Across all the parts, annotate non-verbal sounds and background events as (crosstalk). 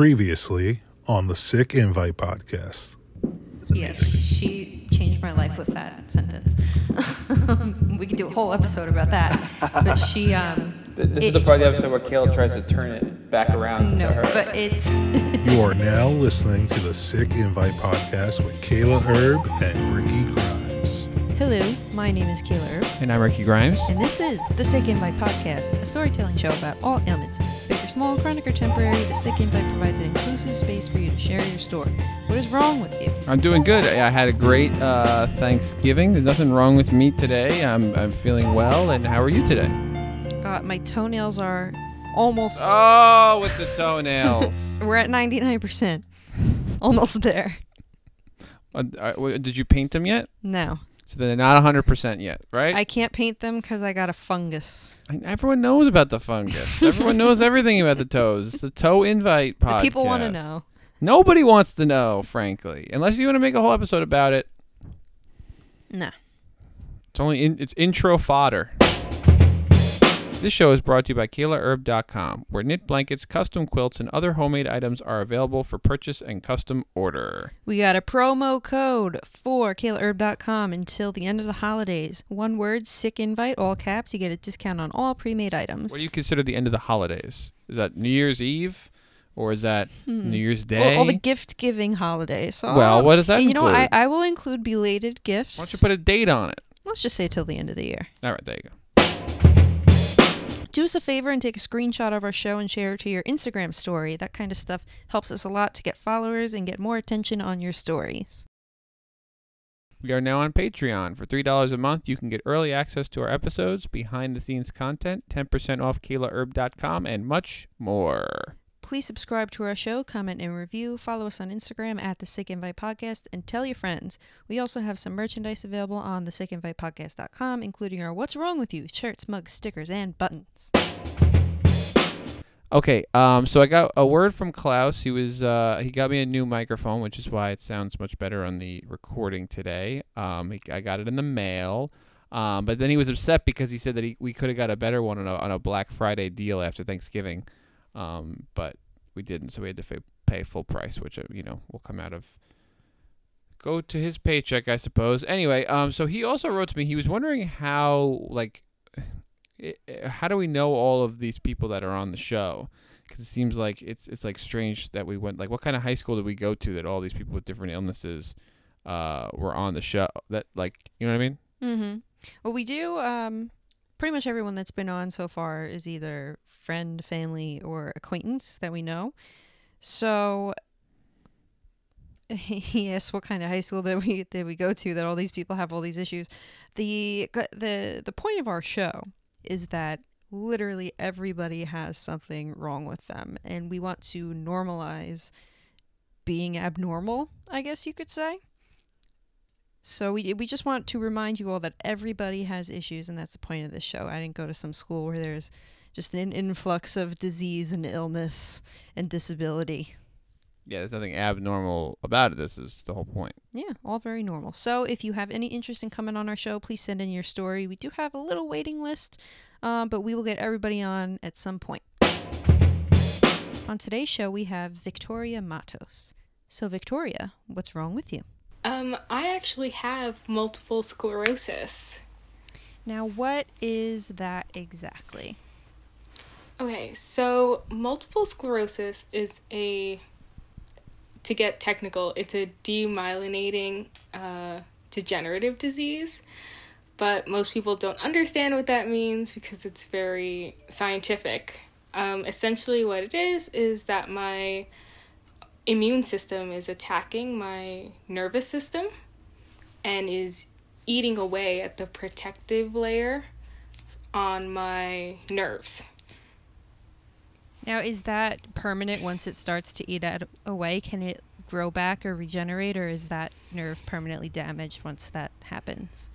Previously on the Sick Invite podcast. Yes, she changed my life with that sentence. (laughs) we could do a whole episode about that. But she, (laughs) um, This is the part of the episode where Kayla tries to turn it back around no, to her. but it's You are now listening to the Sick Invite podcast with Kayla Herb and Ricky Grimes. hello. My name is Kayla Erb, and I'm Ricky Grimes. and this is the Sick Invite podcast, a storytelling show about all ailments, big or small, chronic or temporary. The Sick Invite provides an inclusive space for you to share your story. What is wrong with you? I'm doing good. I had a great uh, Thanksgiving. There's nothing wrong with me today. I'm, I'm feeling well. And how are you today? Uh, my toenails are almost. Oh, with the toenails. (laughs) We're at ninety nine percent. Almost there. Uh, uh, did you paint them yet? No, So they're not 100% yet, right? I can't paint them because I got a fungus. I- everyone knows about the fungus. (laughs) everyone knows everything about the toes. It's the toe invite podcast. The people want to know. Nobody wants to know, frankly, unless you want to make a whole episode about it. Nah. It's only in, it's intro fodder. This show is brought to you by KaylaHerb.com, where knit blankets, custom quilts, and other homemade items are available for purchase and custom order. We got a promo code for KaylaHerb.com until the end of the holidays. One word, sick invite, all caps. You get a discount on all pre-made items. What do you consider the end of the holidays? Is that New Year's Eve, or is that hmm. New Year's Day? all the gift-giving holidays. So well, I'll- what does that mean? you know. I, I will include belated gifts. Why don't you put a date on it? Let's just say till the end of the year. All right, there you go. Do us a favor and take a screenshot of our show and share it to your Instagram story. That kind of stuff helps us a lot to get followers and get more attention on your stories. We are now on Patreon. For $3 a month, you can get early access to our episodes, behind the scenes content, 10% off KaylaHerb.com, and much more. Please subscribe to our show, comment and review. Follow us on Instagram at the Sick Invite Podcast and tell your friends. We also have some merchandise available on the sickinvitepodcast.com, including our What's Wrong With You shirts, mugs, stickers, and buttons. Okay, um, so I got a word from Klaus. He was uh, he got me a new microphone, which is why it sounds much better on the recording today. Um, he, I got it in the mail, um, but then he was upset because he said that he, we could have got a better one on a, on a Black Friday deal after Thanksgiving, um, but we didn't, so we had to fa- pay full price, which uh, you know will come out of go to his paycheck, I suppose. Anyway, um, so he also wrote to me. He was wondering how like i- i- how do we know all of these people that are on the show? Because it seems like it's it's like strange that we went like what kind of high school did we go to that all these people with different illnesses uh, were on the show? That like you know what I mean? Mm-hmm. Well, we do. Um, pretty much everyone that's been on so far is either friend, family, or acquaintance that we know. So (laughs) he asked what kind of high school did we did we go to that all these people have all these issues. The the the point of our show is that literally everybody has something wrong with them, and we want to normalize being abnormal. I guess you could say. So we we just want to remind you all that everybody has issues, and that's the point of this show. I didn't go to some school where there's just an influx of disease and illness and disability. Yeah, there's nothing abnormal about it. This is the whole point. Yeah, all very normal. So if you have any interest in coming on our show, please send in your story. We do have a little waiting list, um, but we will get everybody on at some point. On today's show, we have Victoria Matos. So Victoria, what's wrong with you? Um, I actually have multiple sclerosis. Now, what is that exactly? Okay, so multiple sclerosis is a, to get technical, it's a demyelinating uh, degenerative disease. But most people don't understand what that means because it's very scientific. Um, essentially, what it is is that my immune system is attacking my nervous system and is eating away at the protective layer on my nerves. Now, is that permanent once it starts to eat at, away? Can it grow back or regenerate, or is that nerve permanently damaged once that happens?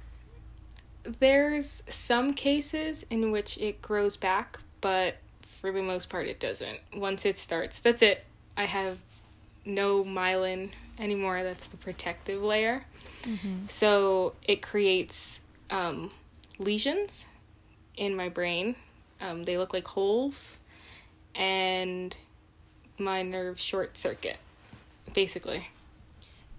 There's some cases in which it grows back, but for the most part, it doesn't. Once it starts, that's it. I have no myelin anymore. That's the protective layer. So it creates um, lesions in my brain. Um, they look like holes, and my nerve short circuit, basically.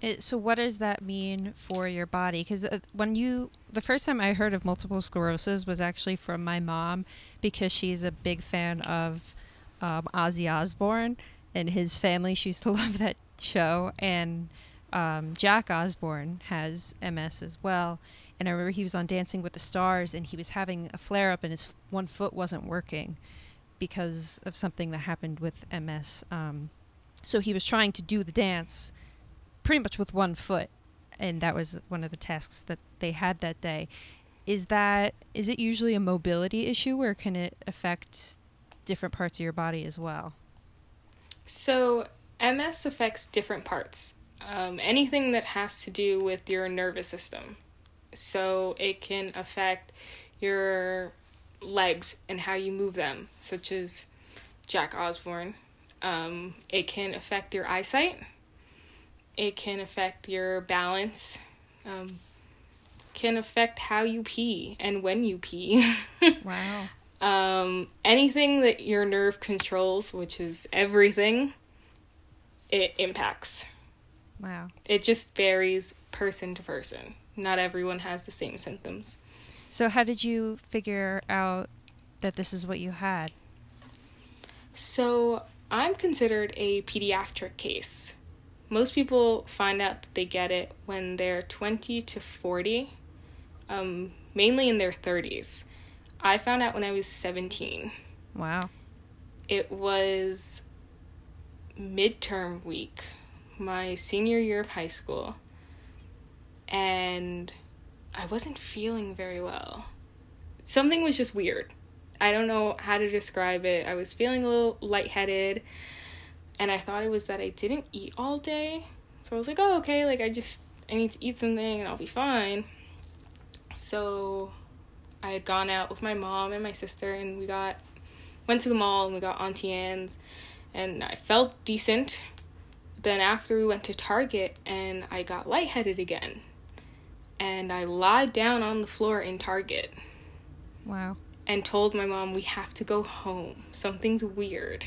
It, so what does that mean for your body? Because uh, when you the first time I heard of multiple sclerosis was actually from my mom because she's a big fan of um, Ozzy Osbourne and his family. She used to (laughs) love that show, and um, Jack Osbourne has MS as well. And I remember he was on Dancing with the Stars, and he was having a flare up, and his one foot wasn't working because of something that happened with MS. Um, so he was trying to do the dance pretty much with one foot, and that was one of the tasks that they had that day. Is that is it usually a mobility issue, or can it affect different parts of your body as well? So, MS affects different parts. Um, anything that has to do with your nervous system. So, it can affect your legs and how you move them, such as Jack Osbourne. Um, it can affect your eyesight. It can affect your balance. Um, can affect how you pee and when you pee. (laughs) Wow. Um, anything that your nerve controls, which is everything, it impacts. Wow. It just varies person to person. Not everyone has the same symptoms. So how did you figure out that this is what you had? So, I'm considered a pediatric case. Most people find out that they get it when they're 20 to 40, um, mainly in their 30s. I found out when I was 17. Wow. It was midterm week, my senior year of high school, and I wasn't feeling very well. Something was just weird. I don't know how to describe it. I was feeling a little lightheaded, and I thought it was that I didn't eat all day. So I was like, oh, okay, like I just, I need to eat something and I'll be fine. So I had gone out with my mom and my sister, and we got went to the mall and we got Auntie Anne's, and I felt decent. Then after we went to Target, and I got lightheaded again, and I lied down on the floor in Target Wow. and told my mom we have to go home. Something's weird.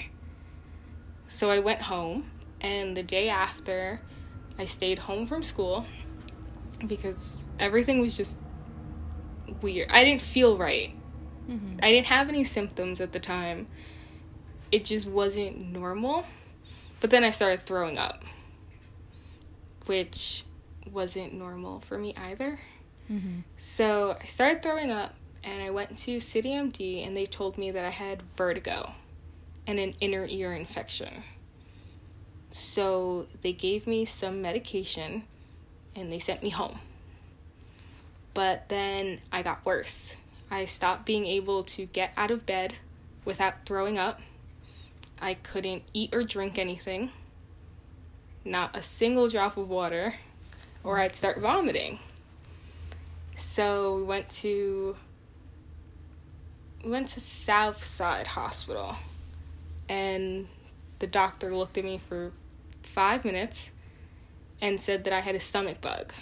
So I went home, and the day after, I stayed home from school because everything was just weird. I didn't feel right. Mm-hmm. I didn't have any symptoms at the time. It just wasn't normal. But then I started throwing up, which wasn't normal for me either. Mm-hmm. So I started throwing up, and I went to CityMD and they told me that I had vertigo and an inner ear infection. So they gave me some medication, and they sent me home. But then I got worse. I stopped being able to get out of bed without throwing up. I couldn't eat or drink anything, not a single drop of water, or I'd start vomiting. So we went to we went to Southside Hospital and the doctor looked at me for 5 minutes and said that I had a stomach bug.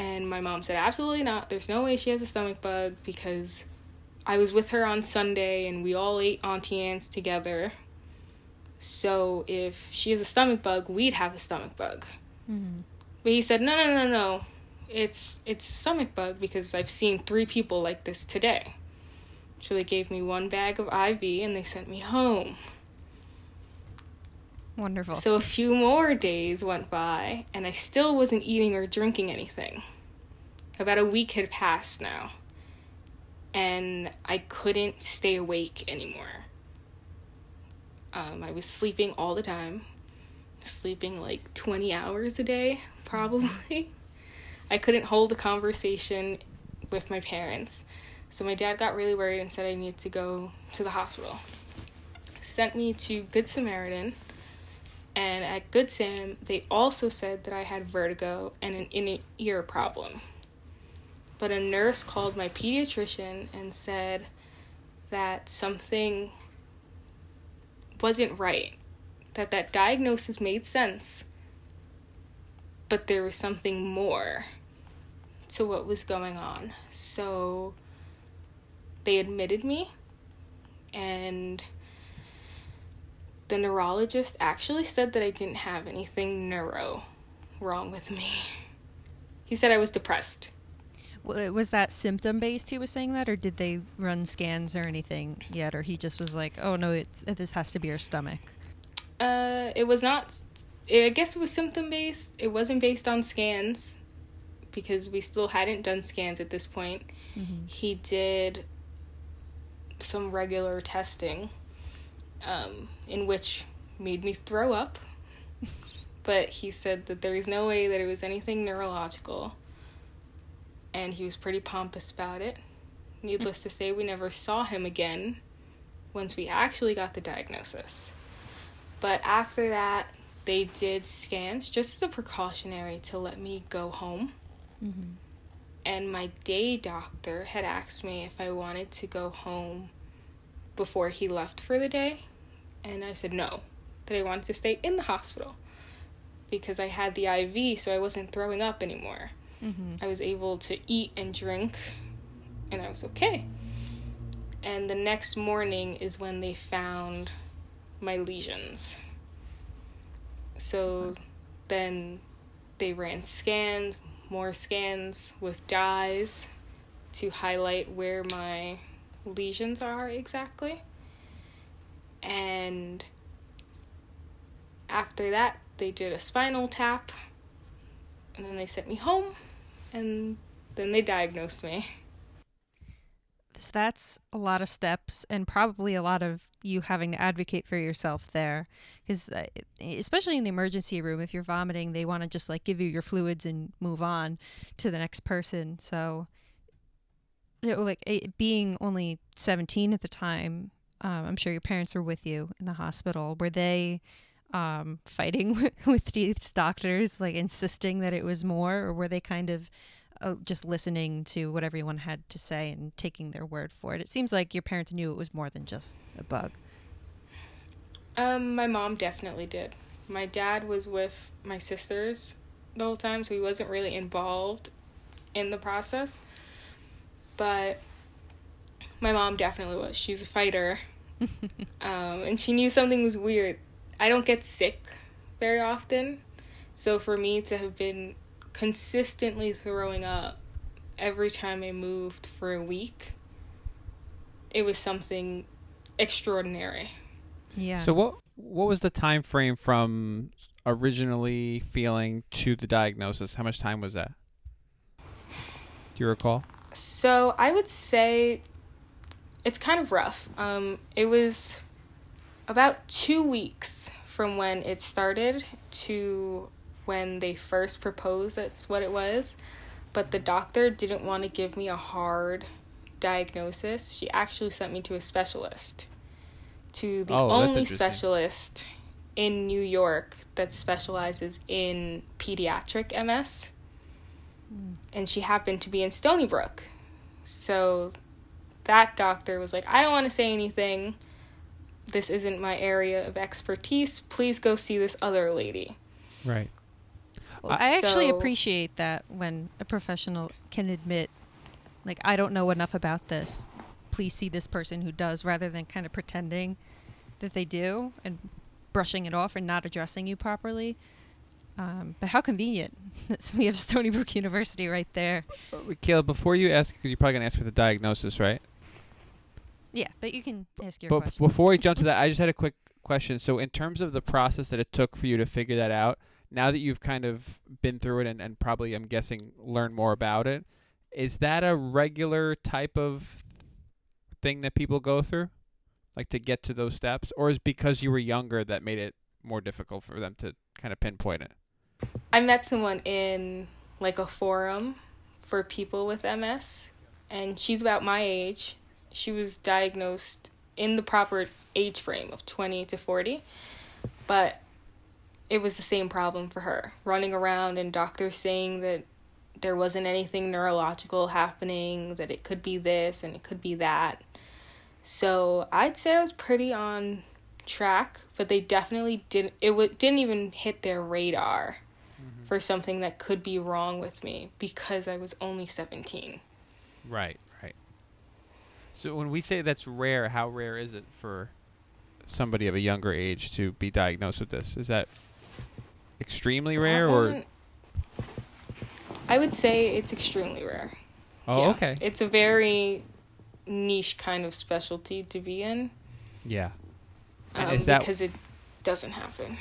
And my mom said absolutely not. There's no way she has a stomach bug because I was with her on Sunday and we all ate Auntie Anne's together. So if she has a stomach bug, we'd have a stomach bug. Mm-hmm. But he said, no, no, no, no. It's it's a stomach bug because I've seen three people like this today. So they gave me one bag of IV and they sent me home. Wonderful. So a few more days went by and I still wasn't eating or drinking anything. About a week had passed now. And I couldn't stay awake anymore. Um, I was sleeping all the time, sleeping like 20 hours a day, (laughs) probably. I couldn't hold a conversation with my parents. So my dad got really worried and said I needed to go to the hospital. Sent me to Good Samaritan. And at Good Sam, they also said that I had vertigo and an inner ear problem. But a nurse called my pediatrician and said that something wasn't right. That that diagnosis made sense. But there was something more to what was going on. So they admitted me and the neurologist actually said that I didn't have anything neuro wrong with me. He said I was depressed. W- uh, Was that symptom based? He was saying that, or did they run scans or anything yet? Or he just was like, "Oh no, it's uh, this has to be your stomach." Uh, it was not. I guess it was symptom based. It wasn't based on scans because we still hadn't done scans at this point. Mm-hmm. He did some regular testing, um, in which made me throw up. (laughs) but he said that there is no way that it was anything neurological, and he was pretty pompous about it. Needless to say, we never saw him again once we actually got the diagnosis. But after that, they did scans just as a precautionary to let me go home. And my day doctor had asked me if I wanted to go home before he left for the day. And I said no, that I wanted to stay in the hospital because I had the IV, so I wasn't throwing up anymore. Mm-hmm. I was able to eat and drink, and I was okay. And the next morning is when they found my lesions. So then they ran scans, more scans with dyes to highlight where my lesions are exactly. And after that, they did a spinal tap, and then they sent me home, and then they diagnosed me. So that's a lot of steps, and probably a lot of you having to advocate for yourself there, because uh, especially in the emergency room, if you're vomiting, they want to just like give you your fluids and move on to the next person. So, like eh, being only 17 at the time, um, I'm sure your parents were with you in the hospital. Were they um, fighting (laughs) with, these doctors, like insisting that it was more, or were they kind of uh, just listening to what everyone had to say and taking their word for it? It seems like your parents knew it was more than just a bug. Um, my mom definitely did. My dad was with my sisters the whole time, so he wasn't really involved in the process. But my mom definitely was. She's a fighter. (laughs) um, and she knew something was weird. I don't get sick very often. So for me to have been consistently throwing up every time I moved for a week, it was something extraordinary. Yeah. So what what was the time frame from originally feeling to the diagnosis? How much time was that? Do you recall? So I would say it's kind of rough. Um, it was about two weeks from when it started to when they first proposed that's what it was. But the doctor didn't want to give me a hard diagnosis. She actually sent me to a specialist, to the Oh, only specialist in New York that specializes in pediatric MS. And she happened to be in Stony Brook. So that doctor was like, I don't want to say anything. This isn't my area of expertise. Please go see this other lady. Right. Well, I actually So- appreciate that when a professional can admit, like, I don't know enough about this. Please see this person who does, rather than kind of pretending that they do and brushing it off and not addressing you properly. Um, but how convenient (laughs) that we have Stony Brook University right there. Kayla, before you ask, because you're probably gonna ask for the diagnosis, right? Yeah, but you can ask your But question. before we jump to that, I just had a quick question. So, in terms of the process that it took for you to figure that out, now that you've kind of been through it and, and probably, I'm guessing, learn more about it, is that a regular type of thing that people go through? Like to get to those steps? Or is because you were younger that made it more difficult for them to kind of pinpoint it? I met someone in like a forum for people with MS, and she's about my age. She was diagnosed in the proper age frame of 20 to 40, but it was the same problem for her running around and doctors saying that there wasn't anything neurological happening, that it could be this and it could be that. So I'd say I was pretty on track, but they definitely didn't. It w- didn't even hit their radar mm-hmm. for something that could be wrong with me because I was only seventeen. Right. So when we say that's rare, how rare is it for somebody of a younger age to be diagnosed with this? Is that extremely rare or Um, I would say it's extremely rare. Oh, Yeah. okay. It's a very niche kind of specialty to be in. Yeah. Um, because it doesn't happen.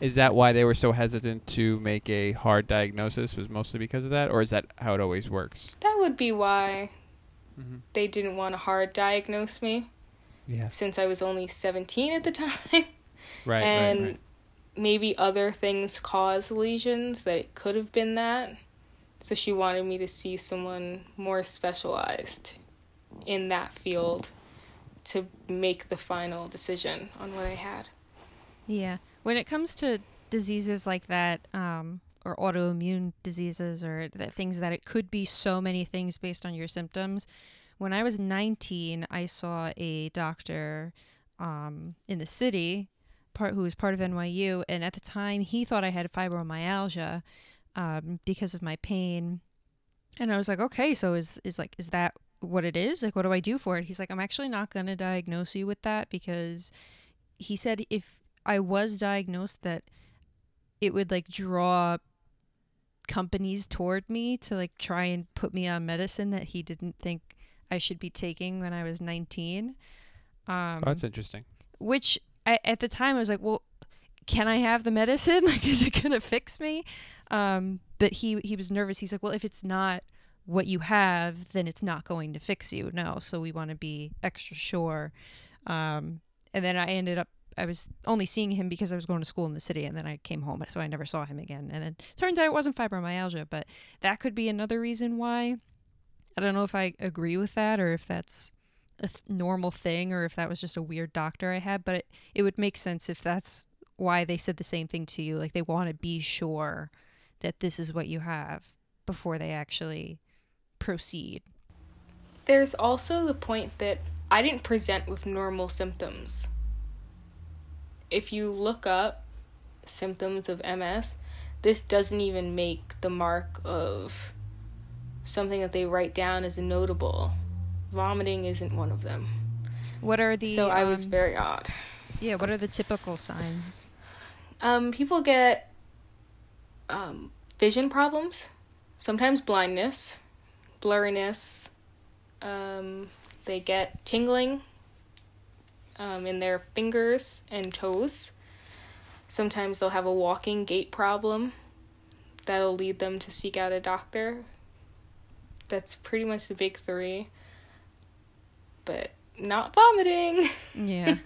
Is that why they were so hesitant to make a hard diagnosis? Was mostly because of that or is that how it always works? That would be why Mm-hmm. they didn't want to hard diagnose me Yes. since I was only 17 at the (laughs) time. Right, and right, right. maybe other things cause lesions that it could have been that. So she wanted me to see someone more specialized in that field to make the final decision on what I had. Yeah. When it comes to diseases like that, um, or autoimmune diseases, or that things that it could be so many things based on your symptoms. When I was 19, I saw a doctor um, in the city, part who was part of NYU, and at the time he thought I had fibromyalgia um, because of my pain. And I was like, okay, so is is like is that what it is? Like, what do I do for it? He's like, I'm actually not to diagnose you with that because he said if I was diagnosed that it would like draw companies toward me to like try and put me on medicine that he didn't think I should be taking when I was 19. Um, Oh, that's interesting. which I, at the time I was like, well, can I have the medicine? (laughs) Like, is it gonna fix me? Um, but he he was nervous. He's like, well, if it's not what you have, then it's not going to fix you. No, so we want to be extra sure. Um, and then I ended up. I was only seeing him because I was going to school in the city, and then I came home, so I never saw him again. And then turns out it wasn't fibromyalgia, but that could be another reason why. I don't know if I agree with that or if that's a th- normal thing or if that was just a weird doctor I had, but it, it would make sense if that's why they said the same thing to you. Like they want to be sure that this is what you have before they actually proceed. There's also the point that I didn't present with normal symptoms. If you look up symptoms of MS, this doesn't even make the mark of something that they write down as notable. Vomiting isn't one of them. What are the so I was um, very odd. yeah? What are the typical signs? Um, people get um, vision problems, sometimes blindness, blurriness. Um, they get tingling um, in their fingers and toes. Sometimes they'll have a walking gait problem that'll lead them to seek out a doctor. That's pretty much the big three. But not vomiting. (laughs) Yeah.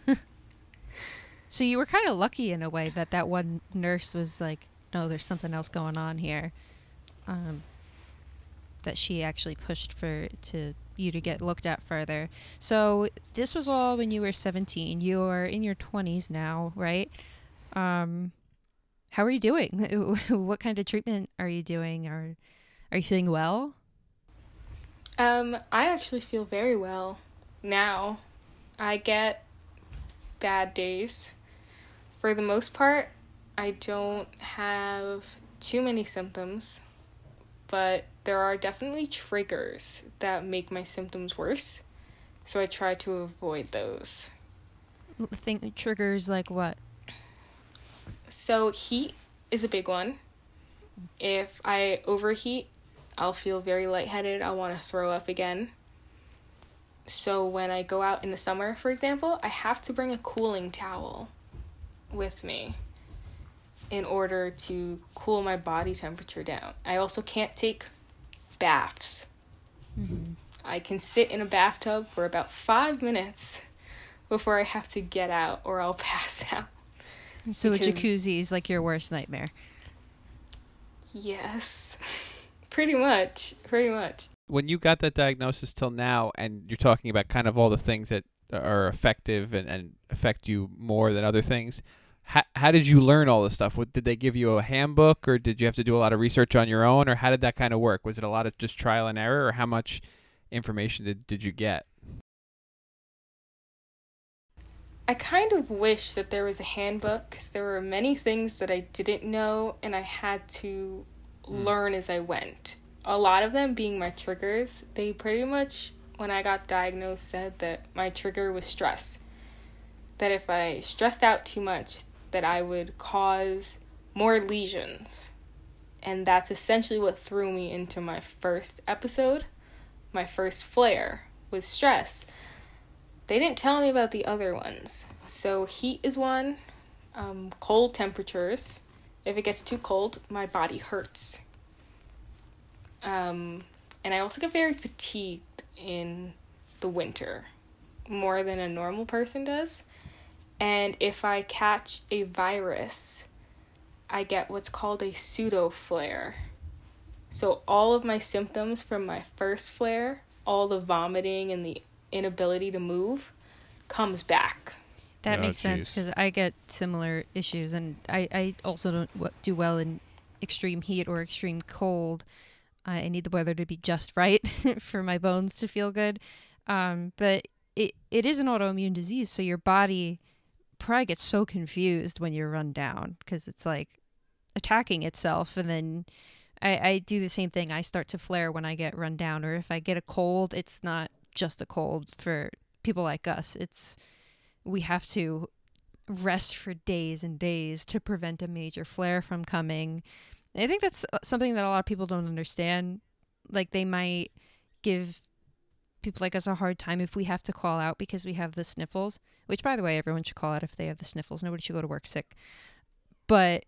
so you were kind of lucky in a way that that one nurse was like, no, there's something else going on here. Um, that she actually pushed for to you to get looked at further. So this was all when you were 17. You're in your 20s now, right? Um, how are you doing? (laughs) what kind of treatment are you doing? Are are you feeling well? Um, I actually feel very well now. I get bad days. For the most part, I don't have too many symptoms, but there are definitely triggers that make my symptoms worse. So I try to avoid those. Think triggers like what? So heat is a big one. If I overheat, I'll feel very lightheaded. I'll want to throw up again. So when I go out in the summer, for example, I have to bring a cooling towel with me in order to cool my body temperature down. I also can't take baths. Mm-hmm. I can sit in a bathtub for about 5 minutes before I have to get out or I'll (laughs) pass out. So a jacuzzi is like your worst nightmare. Yes. (laughs) pretty much. Pretty much. When you got that diagnosis till now, and you're talking about kind of all the things that are effective and, and affect you more than other things, how, how did you learn all this stuff? What, did they give you a handbook, or did you have to do a lot of research on your own, or how did that kind of work? Was it a lot of just trial and error, or how much information did, did you get? I kind of wish that there was a handbook because there were many things that I didn't know and I had to hmm. learn as I went. A lot of them being my triggers, they pretty much, when I got diagnosed, said that my trigger was stress. that if I stressed out too much, that I would cause more lesions. And that's essentially what threw me into my first episode. My first flare was stress. They didn't tell me about the other ones. So, heat is one, um, cold temperatures. If it gets too cold, my body hurts. Um, and I also get very fatigued in the winter, more than a normal person does. And if I catch a virus, I get what's called a pseudo flare. So, all of my symptoms from my first flare, all the vomiting and the inability to move, comes back. That Oh, makes sense because I get similar issues, and I, I also don't w- do well in extreme heat or extreme cold. I need the weather to be just right (laughs) for my bones to feel good. Um, but it it is an autoimmune disease, so your body probably gets so confused when you're run down because it's like attacking itself, and then I, I do the same thing. I start to flare when I get run down, or if I get a cold, it's not just a cold for people like us. It's we have to rest for days and days to prevent a major flare from coming. I think that's uh, something that a lot of people don't understand. Like they might give people like us a hard time if we have to call out because we have the sniffles, which by the way, everyone should call out if they have the sniffles. Nobody should go to work sick. But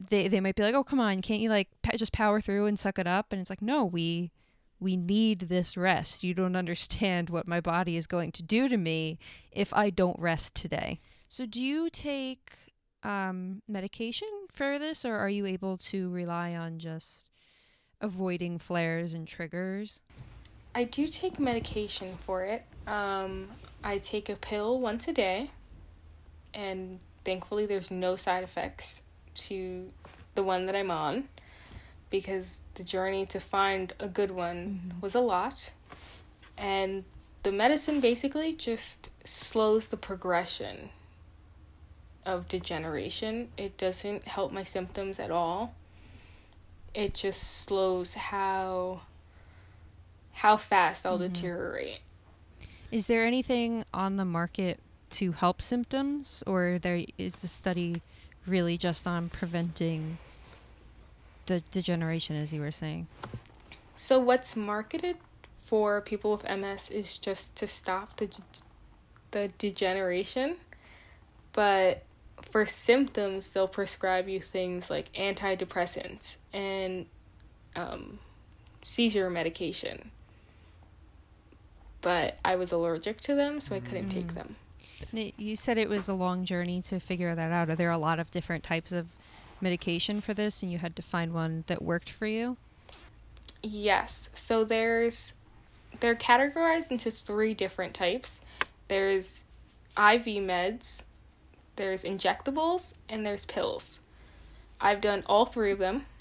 they they might be like, "Oh, come on, can't you like just power through and suck it up?" And it's like, "No, we we need this rest. You don't understand what my body is going to do to me if I don't rest today." So, do you take um, medication for this, or are you able to rely on just avoiding flares and triggers? I do take medication for it. Um, I take a pill once a day, and thankfully, there's no side effects to the one that I'm on because the journey to find a good one was a lot. And the medicine basically just slows the progression of degeneration. It doesn't help my symptoms at all. It just slows how how fast I'll deteriorate. Is there anything on the market to help symptoms, or there is the study really just on preventing the degeneration, as you were saying? So what's marketed for people with MS is just to stop the the degeneration, but for symptoms they'll prescribe you things like antidepressants and um, seizure medication. But I was allergic to them, so I couldn't take mm. them. You said it was a long journey to figure that out. Are there a lot of different types of medication for this, and you had to find one that worked for you? Yes. So there's they're categorized into three different types. There's IV meds, there's injectables, and there's pills. I've done all three of them. (laughs)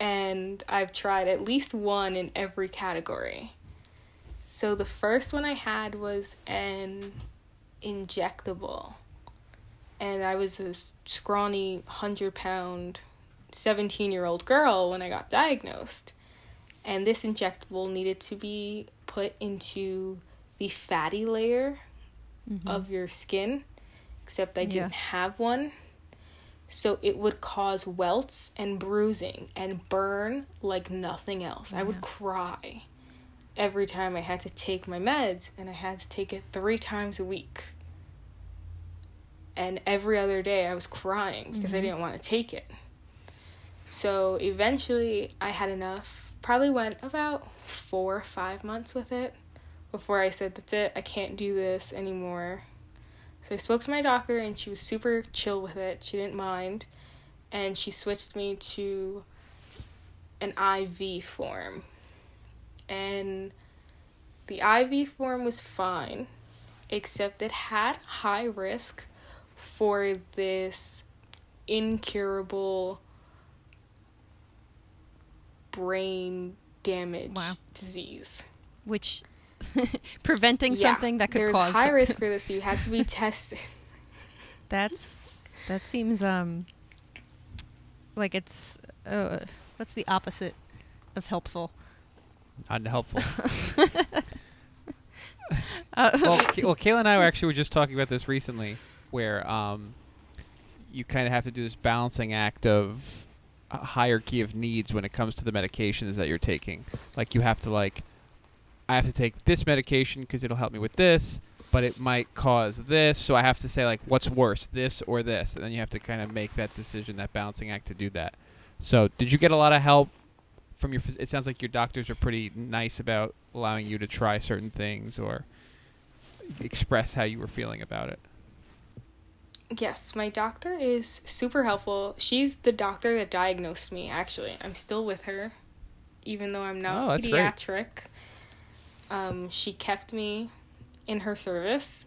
And I've tried at least one in every category. So the first one I had was an injectable. And I was a scrawny 100 pound 17 year old girl when I got diagnosed. And this injectable needed to be put into the fatty layer mm-hmm. of your skin, except I didn't Yeah. have one. So it would cause welts and bruising and burn like nothing else. I would cry every time I had to take my meds, and I had to take it three times a week. And every other day I was crying because I mm-hmm. didn't want to take it. So eventually I had enough. Probably went about four or five months with it before I said, That's it, I can't do this anymore. So I spoke to my doctor and she was super chill with it. She didn't mind. And she switched me to an IV form. And the IV form was fine, except it had high risk for this incurable brain damage Wow. disease. Which (laughs) preventing Yeah, something that could cause high risk for this. So you had to be (laughs) tested. That's that seems um like it's uh, what's the opposite of helpful? Unhelpful. (laughs) Uh, well, well, Kayla and I actually were just talking about this recently, where um, you kind of have to do this balancing act of a hierarchy of needs when it comes to the medications that you're taking. Like you have to like, I have to take this medication because it'll help me with this, but it might cause this. So I have to say like, what's worse, this or this? And then you have to kind of make that decision, that balancing act to do that. So did you get a lot of help from your? It sounds like your doctors are pretty nice about allowing you to try certain things or express how you were feeling about it. Yes, my doctor is super helpful. She's the doctor that diagnosed me, actually. I'm still with her, even though I'm Oh, not great. pediatric. Um, she kept me in her service,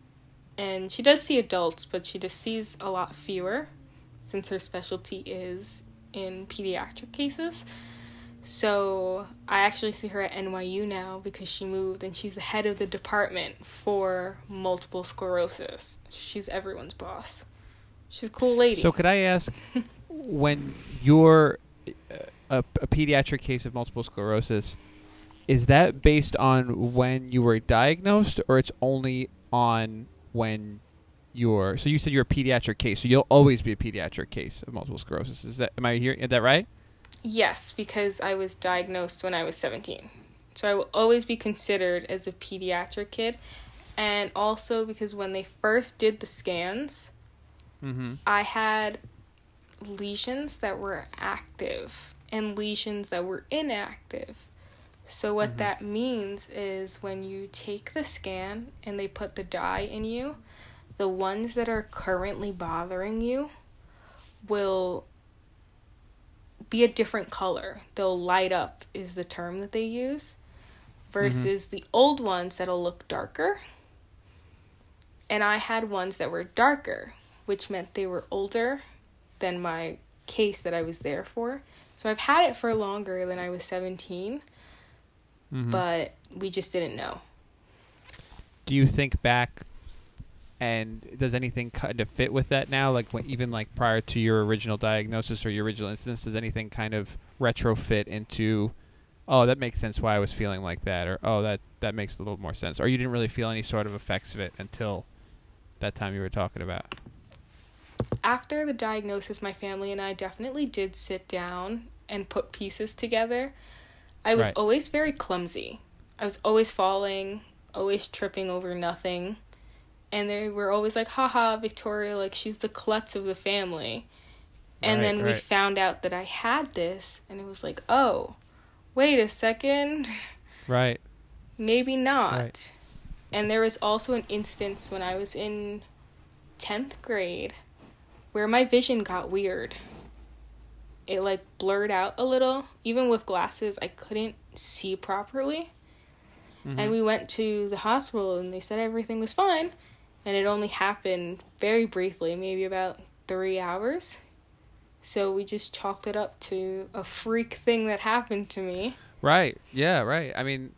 and she does see adults, but she just sees a lot fewer since her specialty is in pediatric cases. So I actually see her at NYU now because she moved and she's the head of the department for multiple sclerosis. She's everyone's boss. She's a cool lady. So could I ask, when you're uh, a, a pediatric case of multiple sclerosis, is that based on when you were diagnosed, or it's only on when you're? So you said you're a pediatric case, so you'll always be a pediatric case of multiple sclerosis. Is that am I hearing is that right? Yes, because I was diagnosed when I was 17. So I will always be considered as a pediatric kid. And also because when they first did the scans, Mm-hmm. I had lesions that were active and lesions that were inactive. So, what Mhm. that means is when you take the scan and they put the dye in you, the ones that are currently bothering you will be a different color. They'll light up, is the term that they use, versus the old ones that'll look darker. And I had ones that were darker, which meant they were older than my case that I was there for. So I've had it for longer than I was 17, Mm-hmm. but we just didn't know. do you think back and does anything kind of fit with that now like when, even like prior to your original diagnosis or your original instance does anything kind of retrofit into oh that makes sense why i was feeling like that or oh that that makes a little more sense or you didn't really feel any sort of effects of it until that time you were talking about After the diagnosis, my family and I definitely did sit down and put pieces together. I was Right. always very clumsy. I was always falling, always tripping over nothing. And they were always like, haha, Victoria, like she's the klutz of the family. And Right, then we right. found out that I had this, and it was like, oh, wait a second. right Maybe not. Right. And there was also an instance when I was in 10th grade where my vision got weird. It like blurred out a little. Even with glasses, I couldn't see properly. Mhm. And we went to the hospital and they said everything was fine. And it only happened very briefly, maybe about three hours. So we just chalked it up to a freak thing that happened to me. Right. Yeah. Right. I mean,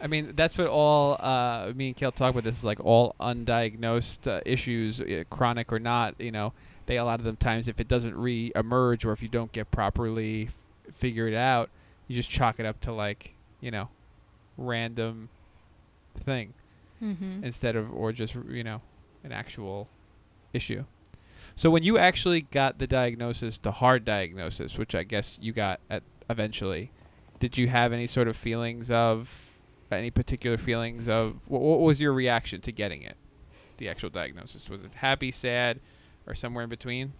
I mean that's what all uh, me and Kale talk about. This is like all undiagnosed uh, issues, uh, chronic or not. You know, they a lot of them times if it doesn't re-emerge or if you don't get properly f- figured out, you just chalk it up to like you know, random thing mm-hmm. instead of or just you know, an actual issue. So when you actually got the diagnosis, the hard diagnosis, which I guess you got at eventually, did you have any sort of feelings of any particular feelings of what, what was your reaction to getting it? The actual diagnosis was it happy, sad, or somewhere in between?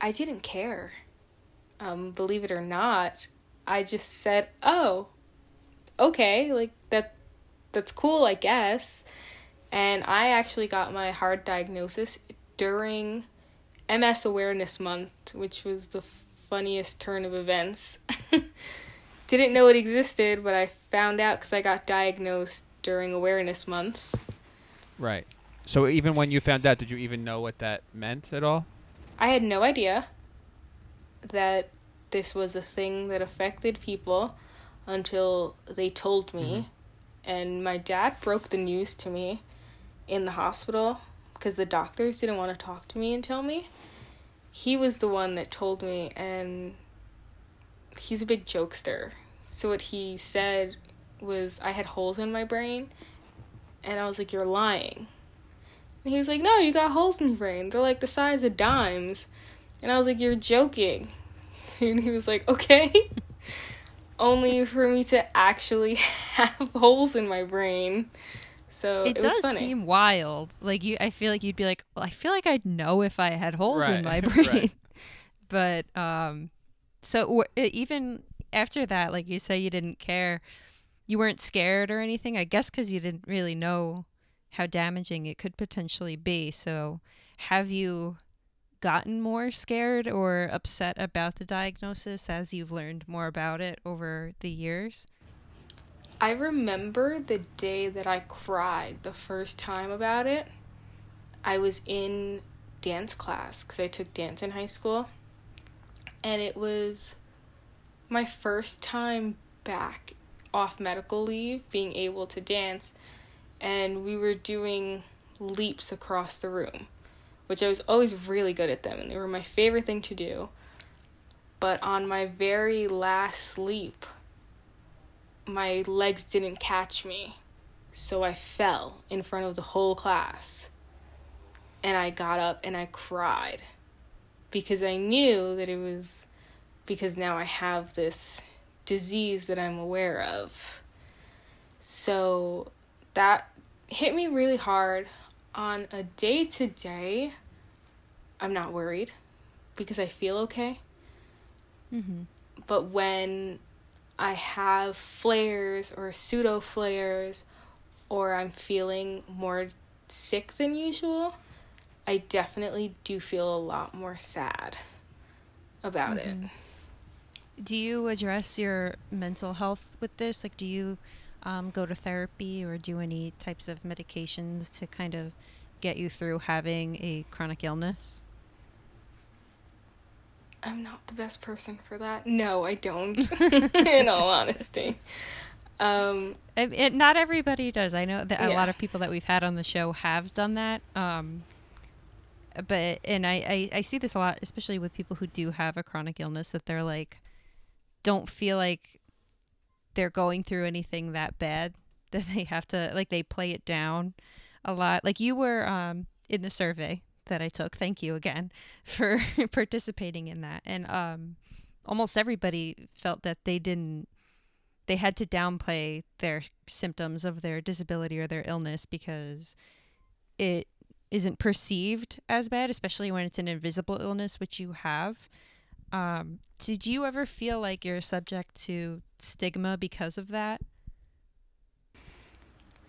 I didn't care. Um, believe it or not, I just said, "Oh, okay, like that that's cool, I guess." And I actually got my hard diagnosis during MS Awareness Month, which was the funniest turn of events. (laughs) Didn't know it existed, but I found out cuz I got diagnosed during awareness Month. Right. So even when you found out, did you even know what that meant at all? I had no idea that this was a thing that affected people until they told me. Mm-hmm. And my dad broke the news to me in the hospital because the doctors didn't want to talk to me and tell me. He was the one that told me, and he's a big jokester. So, what he said was I had holes in my brain And I was like, You're lying. And he was like, No, you got holes in your brain. They're like the size of dimes. And I was like, You're joking. (laughs) And he was like, Okay. (laughs) Only for me to actually (laughs) have holes in my brain. So It, it, was does funny. seem wild. Like you, I feel like you'd be like, well, I feel like I'd know if I had holes in my (laughs) brain. right. (laughs) But um, so w- even after that, like you say, you didn't care. You weren't scared or anything. I guess because you didn't really know how damaging it could potentially be. So, have you gotten more scared or upset about the diagnosis as you've learned more about it over the years? I remember the day that I cried the first time about it. I was in dance class because I took dance in high school. And it was my first time back off medical leave, being able to dance. And we were doing leaps across the room, which I was always really good at them. And they were my favorite thing to do. But on my very last leap, my legs didn't catch me. So I fell in front of the whole class. And I got up and I cried because I knew that it was because now I have this disease that I'm aware of. So that hit me really hard on a day to day. I'm not worried because I feel okay. Mm-hmm. But when I have flares or pseudo flares, or I'm feeling more sick than usual, I definitely do feel a lot more sad about it. Do you address your mental health with this? Like, do you um, go to therapy or do any types of medications to kind of get you through having a chronic illness? I'm not the best person for that. No, I don't, (laughs) in all honesty. Um, I, it, not everybody does. I know that a Yeah. lot of people that we've had on the show have done that. Um, but and I, I I see this a lot, especially with people who do have a chronic illness, that they're like don't feel like they're going through anything that bad that they have to like they play it down a lot. Like you were um in the survey that I took. Thank you again (laughs) for (laughs) participating in that. And um almost everybody felt that they didn't they had to downplay their symptoms of their disability or their illness because it isn't perceived as bad, especially when it's an invisible illness, which you have. Um, did you ever feel like you're subject to stigma because of that?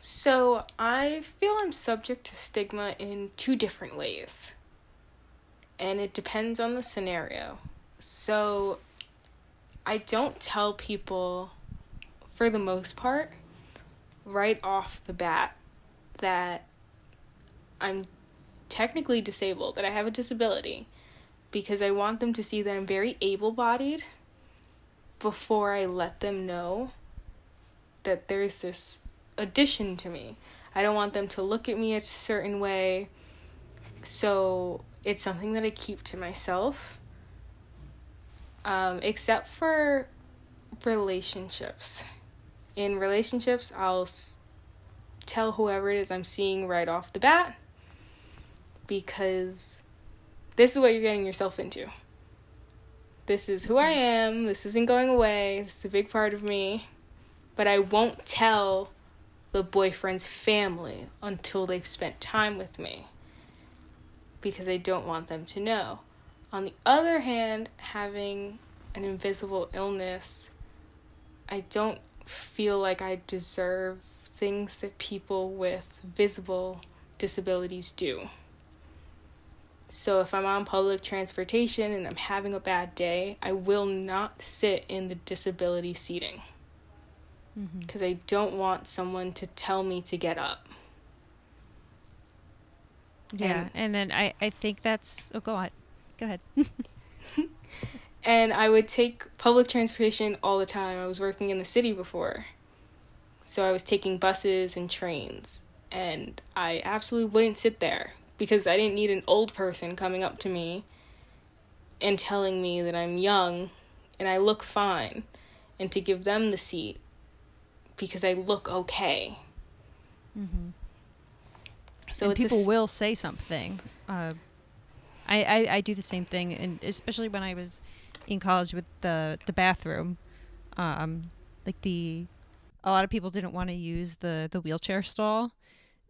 So I feel I'm subject to stigma in two different ways. And it depends on the scenario. So I don't tell people, for the most part, right off the bat, that I'm technically disabled, that I have a disability, because I want them to see that I'm very able bodied before I let them know that there's this addition to me. I don't want them to look at me a certain way. So it's something that I keep to myself. Um, except for relationships. In relationships, I'll s- tell whoever it is I'm seeing right off the bat because this is what you're getting yourself into. This is who I am. This isn't going away. This is a big part of me. But I won't tell the boyfriend's family until they've spent time with me because I don't want them to know. On the other hand, having an invisible illness, I don't feel like I deserve things that people with visible disabilities do. So if I'm on public transportation and I'm having a bad day, I will not sit in the disability seating Mm-hmm. because I don't want someone to tell me to get up. Yeah, and, then I I think that's oh go on, go ahead. (laughs) And I would take public transportation all the time. I was working in the city before. So I was taking buses and trains. And I absolutely wouldn't sit there because I didn't need an old person coming up to me and telling me that I'm young and I look fine and to give them the seat because I look okay. So and it's people s- will say something. Uh, I, I I do the same thing, and especially when I was in college with the the bathroom, um, like the a lot of people didn't want to use the the wheelchair stall,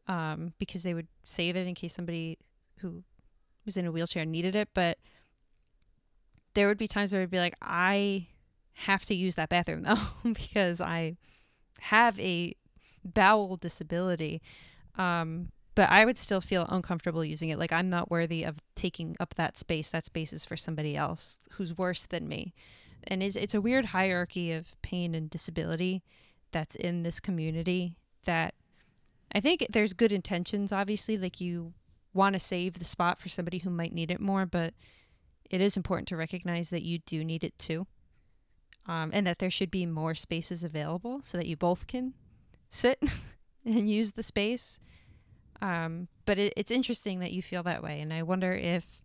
um, because they would save it in case somebody who was in a wheelchair needed it, but there would be times where I'd be like, I have to use that bathroom though (laughs) because I have a bowel disability. Um, but I would still feel uncomfortable using it. Like I'm not worthy of taking up that space. That space is for somebody else who's worse than me. And it's, it's a weird hierarchy of pain and disability that's in this community that I think there's good intentions, obviously. Like you want to save the spot for somebody who might need it more, but it is important to recognize that you do need it too. Um, and that there should be more spaces available so that you both can sit (laughs) and use the space. Um, but it, it's interesting that you feel that way. And I wonder if,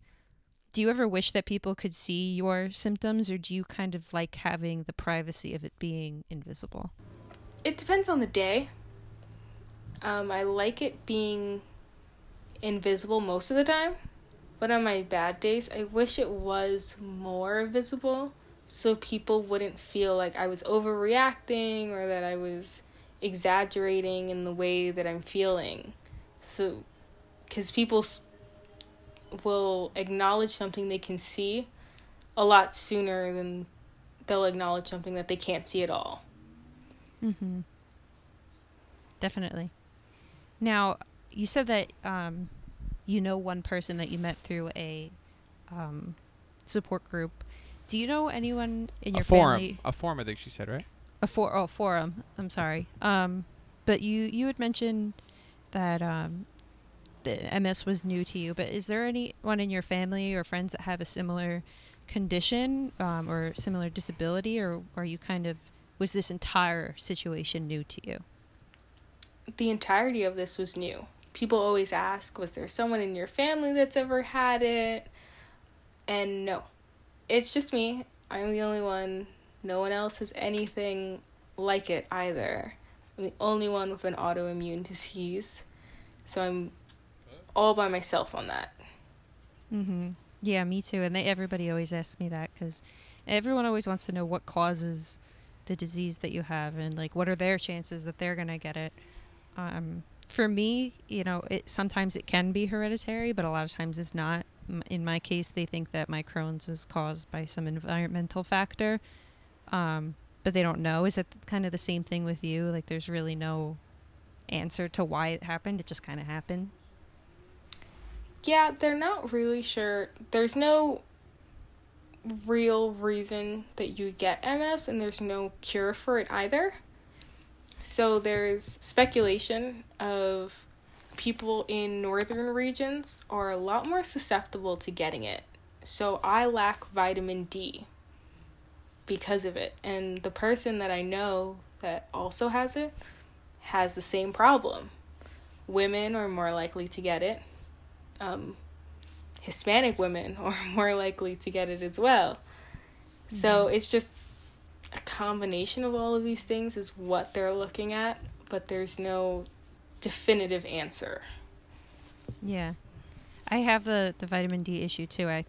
do you ever wish that people could see your symptoms or do you kind of like having the privacy of it being invisible? It depends on the day. Um, I like it being invisible most of the time, but on my bad days, I wish it was more visible so people wouldn't feel like I was overreacting or that I was exaggerating in the way that I'm feeling. So, because people will acknowledge something they can see a lot sooner than they'll acknowledge something that they can't see at all. Mm-hmm. Definitely. Now, you said that um, you know one person that you met through a um, support group. Do you know anyone in your a forum. family? A forum, I think she said, right? A for oh forum. I'm sorry. Um, but you you had mentioned that um, the MS was new to you. But is there anyone in your family or friends that have a similar condition um, or similar disability, or are you kind of was this entire situation new to you? the entirety of this was new. People always ask, was there someone in your family that's ever had it? And no. It's just me. I'm the only one. No one else has anything like it either. I'm the only one with an autoimmune disease. So I'm all by myself on that. Mm-hmm. Yeah, me too. And they, everybody always asks me that because everyone always wants to know what causes the disease that you have and like what are their chances that they're gonna get it. Um, for me, you know, it sometimes it can be hereditary, but a lot of times it's not. In my case, they think that my Crohn's was caused by some environmental factor, um, but they don't know. Is it kind of the same thing with you? Like, there's really no answer to why it happened. It just kind of happened. Yeah, they're not really sure. There's no real reason that you get MS, and there's no cure for it either. So there's speculation of people in northern regions are a lot more susceptible to getting it. So I lack vitamin D because of it. And the person that I know that also has it has the same problem. Women are more likely to get it um, Hispanic women (laughs) are more likely to get it as well. So it's just a combination of all of these things is what they're looking at, but there's no definitive answer. Yeah, I have the the vitamin D issue too. I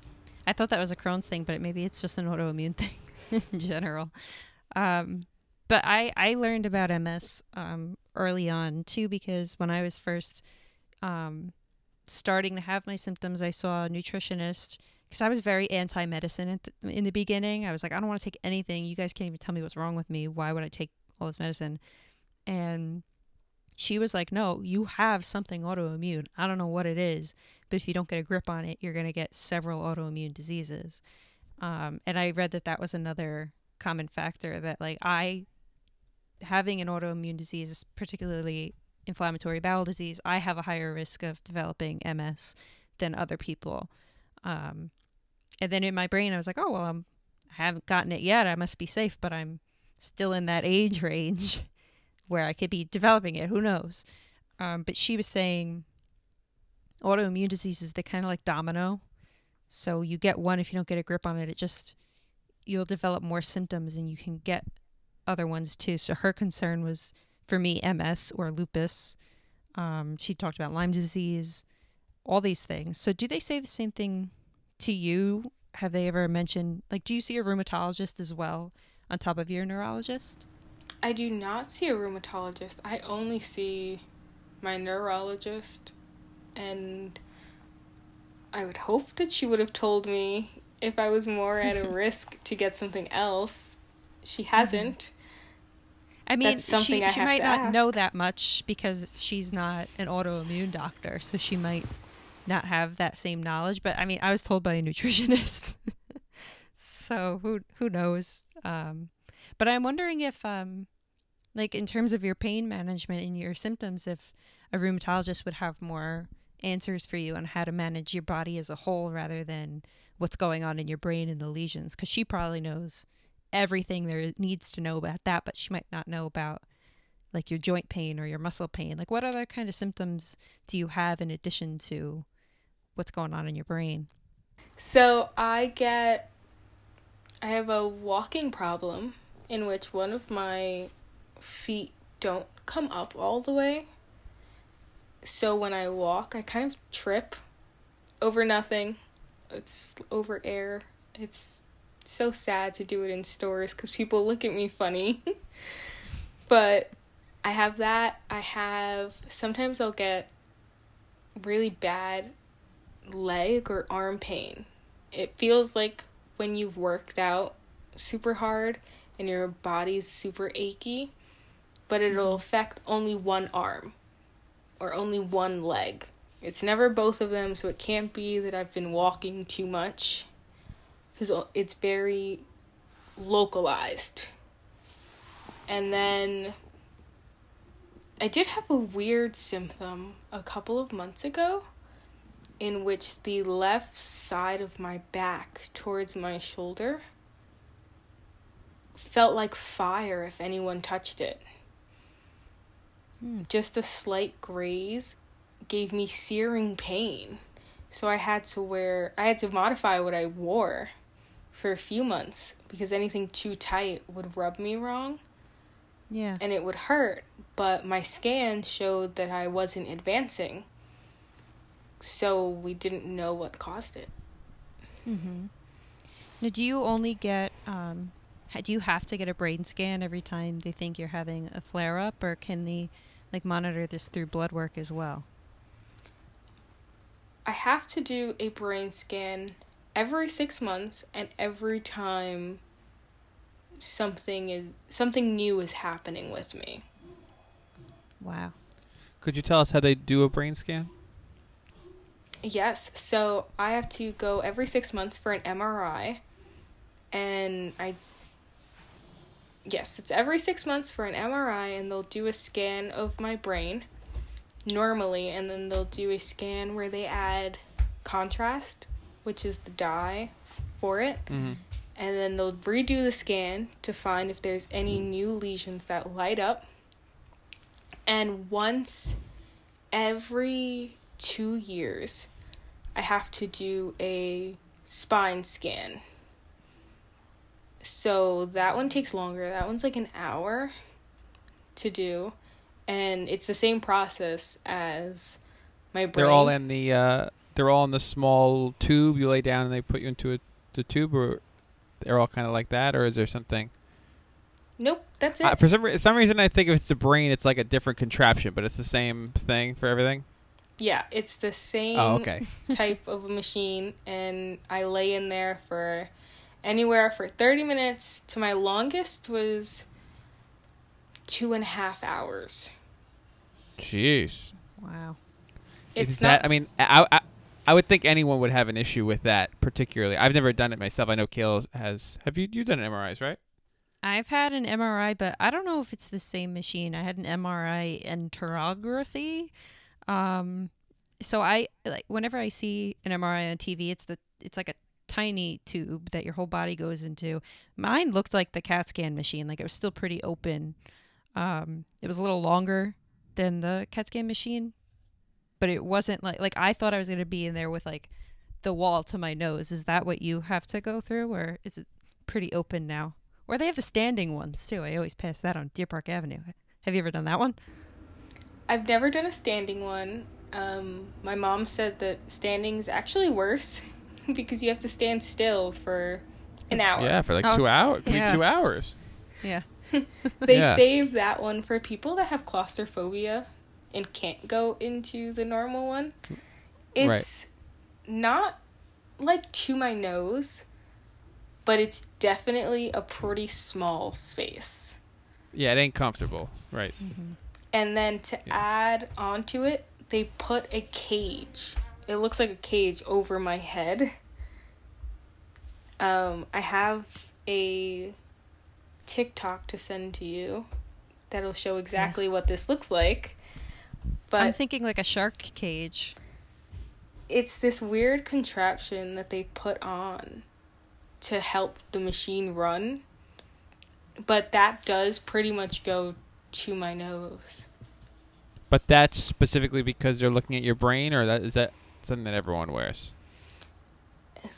I thought that was a Crohn's thing, but maybe it's just an autoimmune (laughs) thing in general. Um, but I I learned about MS um, early on too because when I was first um, starting to have my symptoms, I saw a nutritionist because I was very anti medicine the, in the beginning. I was like, I don't want to take anything. You guys can't even tell me what's wrong with me. Why would I take all this medicine? And she was like, No, you have something autoimmune. I don't know what it is, but if you don't get a grip on it, you're going to get several autoimmune diseases. Um, and I read that that was another common factor that, like, I having an autoimmune disease, particularly inflammatory bowel disease, I have a higher risk of developing MS than other people. Um, and then in my brain, I was like, oh, well, I'm, I haven't gotten it yet. I must be safe, but I'm still in that age (laughs) range where I could be developing it. Who knows? Um, but she was saying autoimmune diseases, they kind of like domino. So you get one, if you don't get a grip on it, it just, you'll develop more symptoms and you can get other ones too. So her concern was for me, MS or lupus. Um, she talked about Lyme disease, all these things. So, do they say the same thing to you? Have they ever mentioned, like, do you see a rheumatologist as well on top of your neurologist? I do not see a rheumatologist. I only see my neurologist, and I would hope that she would have told me if I was more at a (laughs) risk to get something else. She hasn't. I mean, she, I she have might to not know that much because she's not an autoimmune doctor, so she might not have that same knowledge. But I mean, I was told by a nutritionist, (laughs) so who who knows? Um, but I'm wondering if, um, like, in terms of your pain management and your symptoms, if a rheumatologist would have more answers for you on how to manage your body as a whole rather than what's going on in your brain and the lesions, because she probably knows everything there needs to know about that, but she might not know about like your joint pain or your muscle pain. Like, what other kind of symptoms do you have in addition to what's going on in your brain? So I get, I have a walking problem in which one of my feet don't come up all the way. So when I walk, I kind of trip over nothing. It's over air. It's so sad to do it in stores because people look at me funny. (laughs) but I have that. I have, sometimes I'll get really bad leg or arm pain. It feels like when you've worked out super hard and your body's super achy, but it'll affect only one arm or only one leg. It's never both of them, so it can't be that I've been walking too much because it's very localized. And then I did have a weird symptom a couple of months ago in which the left side of my back towards my shoulder felt like fire if anyone touched it. Just a slight graze gave me searing pain. So I had to wear I had to modify what I wore for a few months because anything too tight would rub me wrong Yeah. and it would hurt, but my scan showed that I wasn't advancing. So we didn't know what caused it. Mm-hmm. Now, do you only get, um, do you have to get a brain scan every time they think you're having a flare up, or can they, like, monitor this through blood work as well? I have to do a brain scan every 6 months and every time something is something new is happening with me. Wow. Could you tell us how they do a brain scan? Yes, so I have to go every 6 months for an MRI and I Yes, it's every 6 months for an MRI and they'll do a scan of my brain normally and then they'll do a scan where they add contrast, which is the dye for it. Mm-hmm. and then they'll redo the scan to find if there's any new lesions that light up. And once every two years, I have to do a spine scan. So that one takes longer. That one's like an hour to do. And it's the same process as my brain. They're all in the uh, they're all in the small tube. You lay down and they put you into a, the tube, or they're all kind of like that, or is there something? Nope, that's it. Uh, for some re- some reason, I think if it's the brain, it's like a different contraption, but it's the same thing for everything. yeah, it's the same Oh, okay. (laughs) type of a machine and I lay in there for anywhere for 30 minutes to my longest was two and a half hours. Jeez. Wow. It's Is that? not I mean, I, I I would think anyone would have an issue with that particularly. I've never done it myself. I know Kayla has. Have you you done an MRIs, right? I've had an MRI, but I don't know if it's the same machine. I had an MRI enterography. Um, so I like whenever I see an MRI on TV, it's the it's like a tiny tube that your whole body goes into. Mine looked like the CAT scan machine, like it was still pretty open. Um, it was a little longer than the CAT scan machine, but it wasn't like like I thought I was gonna be in there with like the wall to my nose. Is that what you have to go through, or is it pretty open now? Or they have the standing ones too. I always pass that on Deer Park Avenue. Have you ever done that one? I've never done a standing one. Um, my mom said that standing is actually worse (laughs) because you have to stand still for an hour. Yeah, for like Oh, two hours. Could yeah. two hours. Yeah. (laughs) They Yeah. saved that one for people that have claustrophobia and can't go into the normal one. Right. It's not like to my nose, but it's definitely a pretty small space. Yeah, it ain't comfortable. Right. Mm-hmm. And then to Yeah. add onto it, they put a cage. It looks like a cage over my head. Um, I have a TikTok to send to you that'll show exactly Yes. what this looks like. But I'm thinking like a shark cage. it's this weird contraption that they put on to help the machine run. But that does pretty much go to my nose. But that's specifically because they're looking at your brain, or that is that something that everyone wears?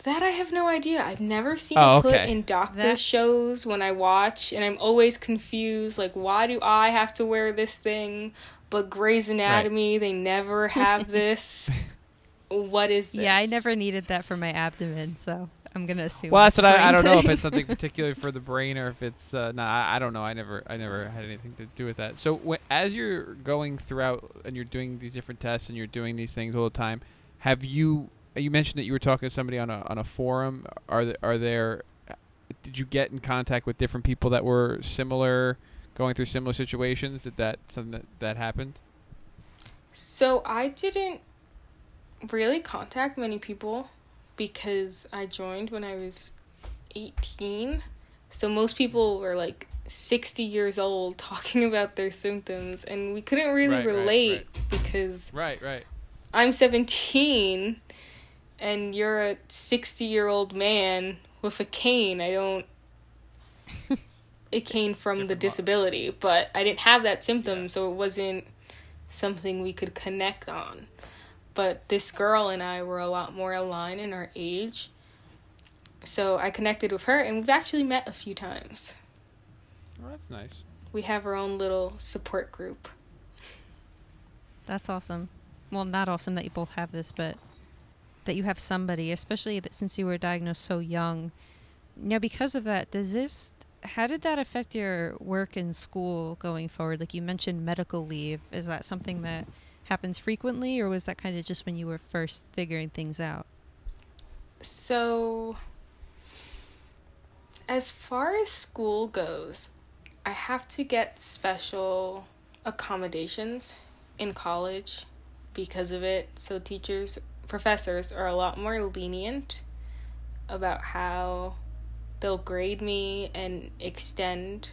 That I have no idea. I've never seen Oh, it put okay. in doctor That- shows when I watch, and I'm always confused. Like, why do I have to wear this thing? But Grey's Anatomy, they never have (laughs) this. what is this? Yeah, I never needed that for my abdomen, so I'm gonna assume. Well, that's what a I, I brain don't know if it's (laughs) something particular for the brain or if it's uh, no. I, I don't know. I never I never had anything to do with that. So wh- as you're going throughout and you're doing these different tests and you're doing these things all the time, have you you mentioned that you were talking to somebody on a on a forum? Are there, are there did you get in contact with different people that were similar going through similar situations? Did that something that that happened? So I didn't really contact many people because I joined when I was 18. So most people were like 60 years old (laughs) talking about their symptoms and we couldn't really Right, right, relate because Right, right. I'm 17 and you're a 60 year old man with a cane. I don't. (laughs) it came from the Different mo- disability, but I didn't have that symptom, so it wasn't something we could connect on. But this girl and I were a lot more aligned in our age. So I connected with her, and we've actually met a few times. Well, that's nice. We have our own little support group. That's awesome. Well, not awesome that you both have this, but that you have somebody, especially that since you were diagnosed so young. Now, because of that, does this? How did that affect your work and school going forward? Like you mentioned, medical leave. Is that something that happens frequently, or was that kind of just when you were first figuring things out? So, as far as school goes, I have to get special accommodations in college because of it. So, teachers, professors are a lot more lenient about how they'll grade me and extend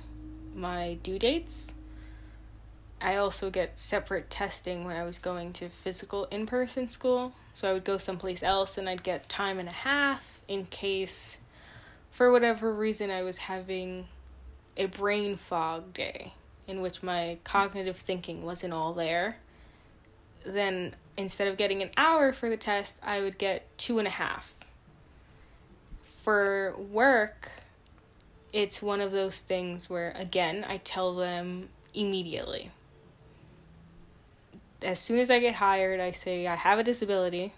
my due dates. I also get separate testing when I was going to physical in person school. So I would go someplace else and I'd get time and a half in case, for whatever reason, I was having a brain fog day in which my cognitive thinking wasn't all there. Then instead of getting an hour for the test, I would get two and a half. For work, it's one of those things where, again, I tell them immediately as soon as I get hired, I say, I have a disability.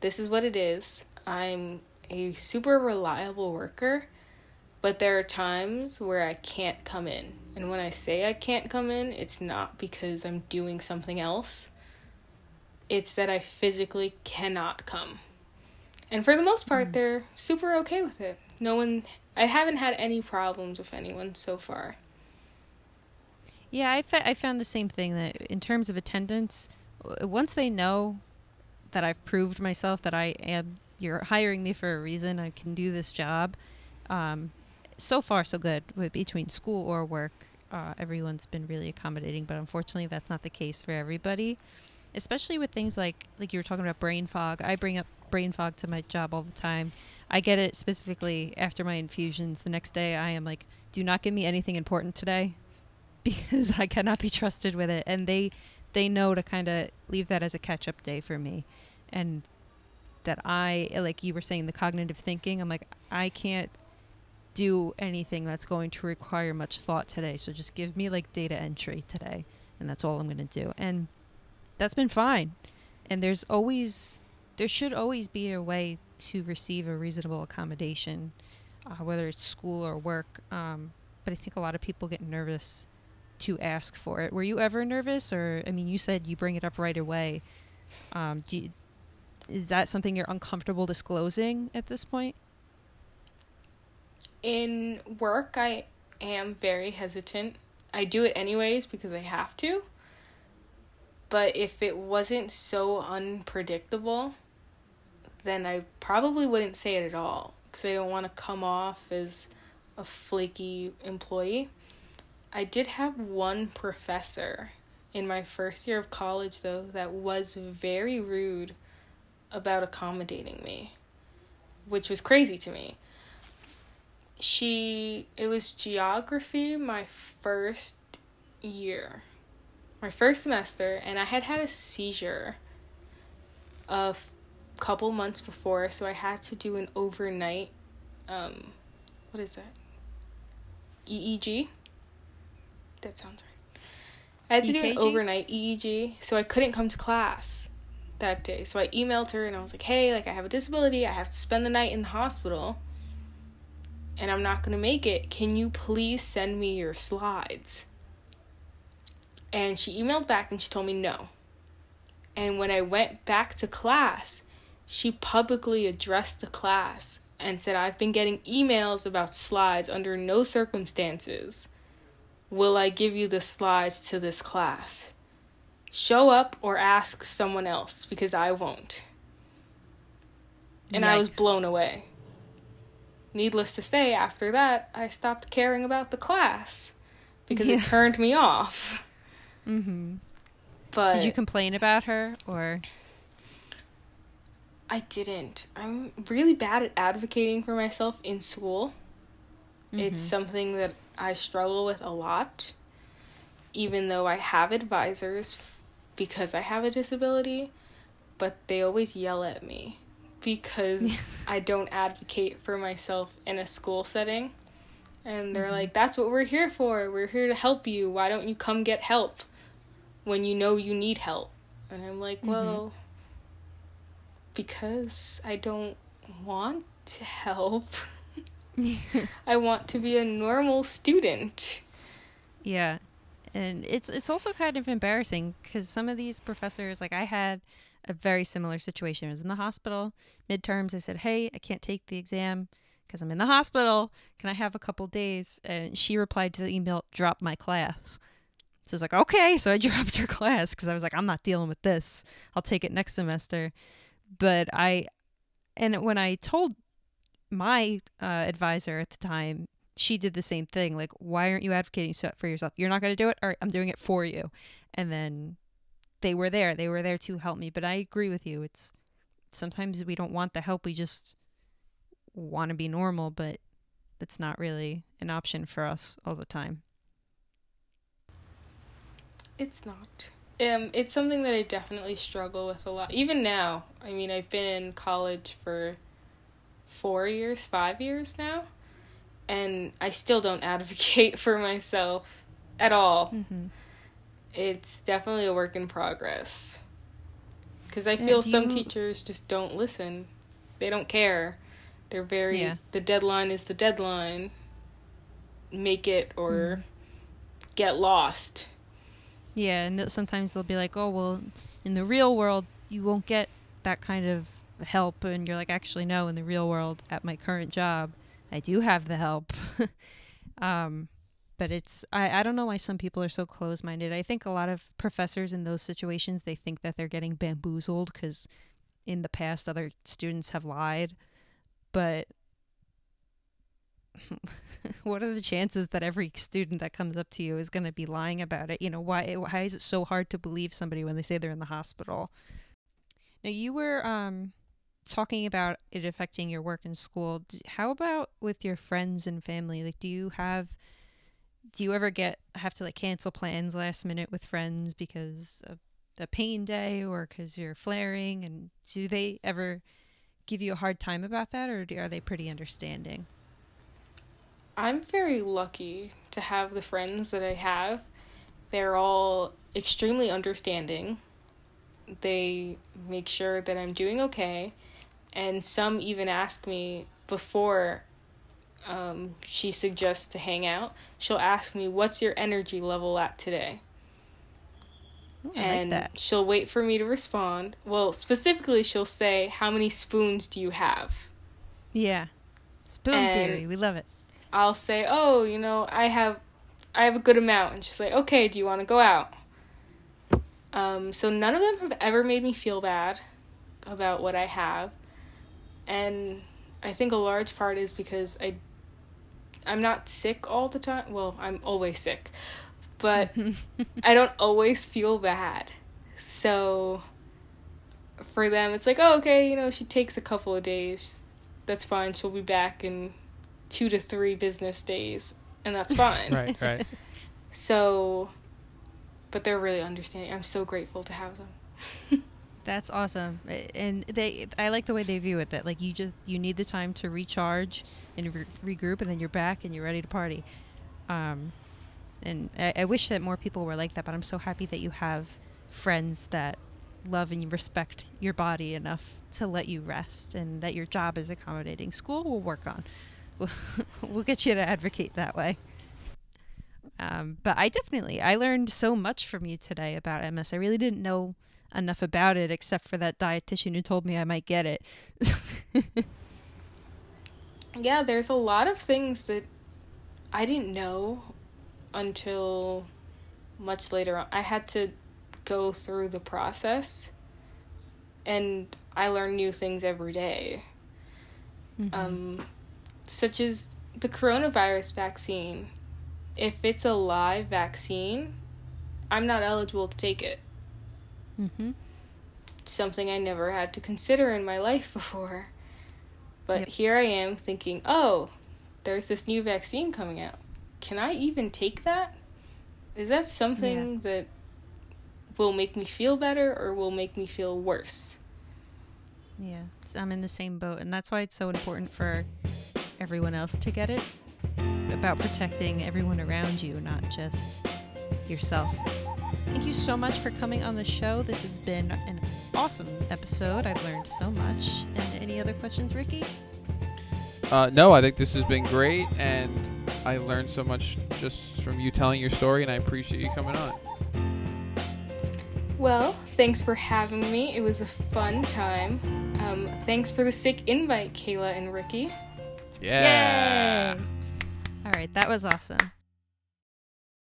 This is what it is. I'm a super reliable worker, but there are times where I can't come in. And when I say I can't come in, it's not because I'm doing something else, it's that I physically cannot come. And for the most part, they're super okay with it. No one, I haven't had any problems with anyone so far. Yeah, I, fa- I found the same thing that in terms of attendance, once they know that I've proved myself that I am, you're hiring me for a reason, I can do this job. Um, so far, so good with between school or work. Uh, everyone's been really accommodating, but unfortunately, that's not the case for everybody. Especially with things like like you were talking about brain fog. I bring up brain fog to my job all the time. I get it specifically after my infusions. The next day, I am like, "Do not give me anything important today." (laughs) because I cannot be trusted with it, and they they know to kind of leave that as a catch up day for me, and that I like you were saying the cognitive thinking. I'm like I can't do anything that's going to require much thought today, so just give me like data entry today, and that's all I'm going to do. And that's been fine. And there's always, there should always be a way to receive a reasonable accommodation, uh, whether it's school or work. Um, but I think a lot of people get nervous to ask for it. Were you ever nervous, or I mean, you said you bring it up right away. Um, do you, is that something you're uncomfortable disclosing at this point? In work, I am very hesitant. I do it anyways because I have to. But if it wasn't so unpredictable, then I probably wouldn't say it at all because I don't want to come off as a flaky employee. I did have one professor in my first year of college, though, that was very rude about accommodating me, which was crazy to me. She, it was geography my first year, my first semester, and I had had a seizure a couple months before, so I had to do an overnight, um, what is that? EEG? That sounds right. I had to do an overnight EEG, so I couldn't come to class that day. So I emailed her and I was like, "Hey, like I have a disability. I have to spend the night in the hospital, and I'm not gonna make it. Can you please send me your slides?" And she emailed back and she told me no. And when I went back to class, she publicly addressed the class and said, I've been getting emails about slides under no circumstances. Will I give you the slides to this class? Show up or ask someone else because I won't. And I was blown away. Needless to say, after that, I stopped caring about the class because Yeah. it turned me off. Mm-hmm. But Did you complain about her, or I didn't. I'm really bad at advocating for myself in school. It's something that I struggle with a lot, even though I have advisors because I have a disability, but they always yell at me because (laughs) I don't advocate for myself in a school setting. And they're like, that's what we're here for. We're here to help you. Why don't you come get help when you know you need help? And I'm like, mm-hmm. well, because I don't want to help. (laughs) I want to be a normal student. Yeah, and it's it's also kind of embarrassing because some of these professors, like I had a very similar situation. I was in the hospital midterms. I said, "Hey, I can't take the exam because I'm in the hospital. Can I have a couple days?" And she replied to the email, "Drop my class." So I was like, "Okay." So I (laughs) dropped her class because I was like, "I'm not dealing with this. I'll take it next semester." But I, and when I told my uh, advisor at the time she did the same thing. Like, why aren't you advocating for yourself? You're not going to do it? All right, I'm doing it for you. And then they were there. They were there to help me. But I agree with you. It's sometimes we don't want the help. We just want to be normal, but that's not really an option for us all the time. It's not. Um, it's something that I definitely struggle with a lot. Even now, I mean, I've been in college for four years, five years now, and I still don't (laughs) advocate for myself at all. Mm-hmm. It's definitely a work in progress. Because I feel some you- teachers just don't listen. They don't care. They're very, Yeah. the deadline is the deadline. Make it or Mm-hmm. get lost. Yeah, and sometimes they'll be like, "Oh, well, in the real world, you won't get that kind of help," and you're like, "Actually, no. In the real world, at my current job, I do have the help." (laughs) um, but it's I I don't know why some people are so close-minded. I think a lot of professors in those situations they think that they're getting bamboozled because in the past other students have lied, but. (laughs) what are the chances that every student that comes up to you is going to be lying about it? You know, why why is it so hard to believe somebody when they say they're in the hospital? Now, you were um talking about it affecting your work and school. How about with your friends and family? Like do you have do you ever get have to like cancel plans last minute with friends because of the pain day or cuz you're flaring and do they ever give you a hard time about that or do, are they pretty understanding? I'm very lucky to have the friends that I have, they're all extremely understanding. They make sure that I'm doing okay. And some even ask me before um, she suggests to hang out, she'll ask me, What's your energy level at today? Ooh, and like she'll wait for me to respond. Well, specifically, she'll say, How many spoons do you have? Yeah. Spoon And- theory. We love it. I'll say, "Oh, you know, I have I have a good amount." And she's like, "Okay, do you want to go out?" Um, so none of them have ever made me feel bad about what I have. And I think a large part is because I I'm not sick all the time. Well, I'm always sick. But (laughs) I don't always feel bad. So for them it's like, "Oh, okay, you know, she takes a couple of days. That's fine. She'll be back in two to three business days, and that's fine. Right, right. (laughs) So, but they're really understanding. I'm so grateful to have them. (laughs) That's awesome, and they. I like the way they view it. That like you just you need the time to recharge and re- regroup, and then you're back and you're ready to party. Um, and I, I wish that more people were like that. But I'm so happy that you have friends that love and respect your body enough to let you rest, and that your job is accommodating. School will work on. (laughs) We'll, get you to advocate that way. Um, but I definitely I learned so much from you today about MS. I really didn't know enough about it except for that dietitian who told me I might get it. (laughs) Yeah, there's a lot of things that I didn't know until much later on. I had to go through the process, and I learn new things every day. um, such as the coronavirus vaccine. If it's a live vaccine, I'm not eligible to take it. mm-hmm. Something I never had to consider in my life before. But Yep. here I am thinking, oh, there's this new vaccine coming out. Can I even take that? Is that something that will make me feel better or will make me feel worse? Yeah, I'm in the same boat, and that's why it's so important for everyone else to get it. About protecting everyone around you, not just yourself. Thank you so much for coming on the show. This has been an awesome episode. I've learned so much. And any other questions, Ricky? Uh, no, I think this has been great, and I learned so much just from you telling your story, and I appreciate you coming on. Well, thanks for having me. It was a fun time. Um, thanks for the sick invite, Kayla and Ricky. Yeah. Yay! All right, that was awesome.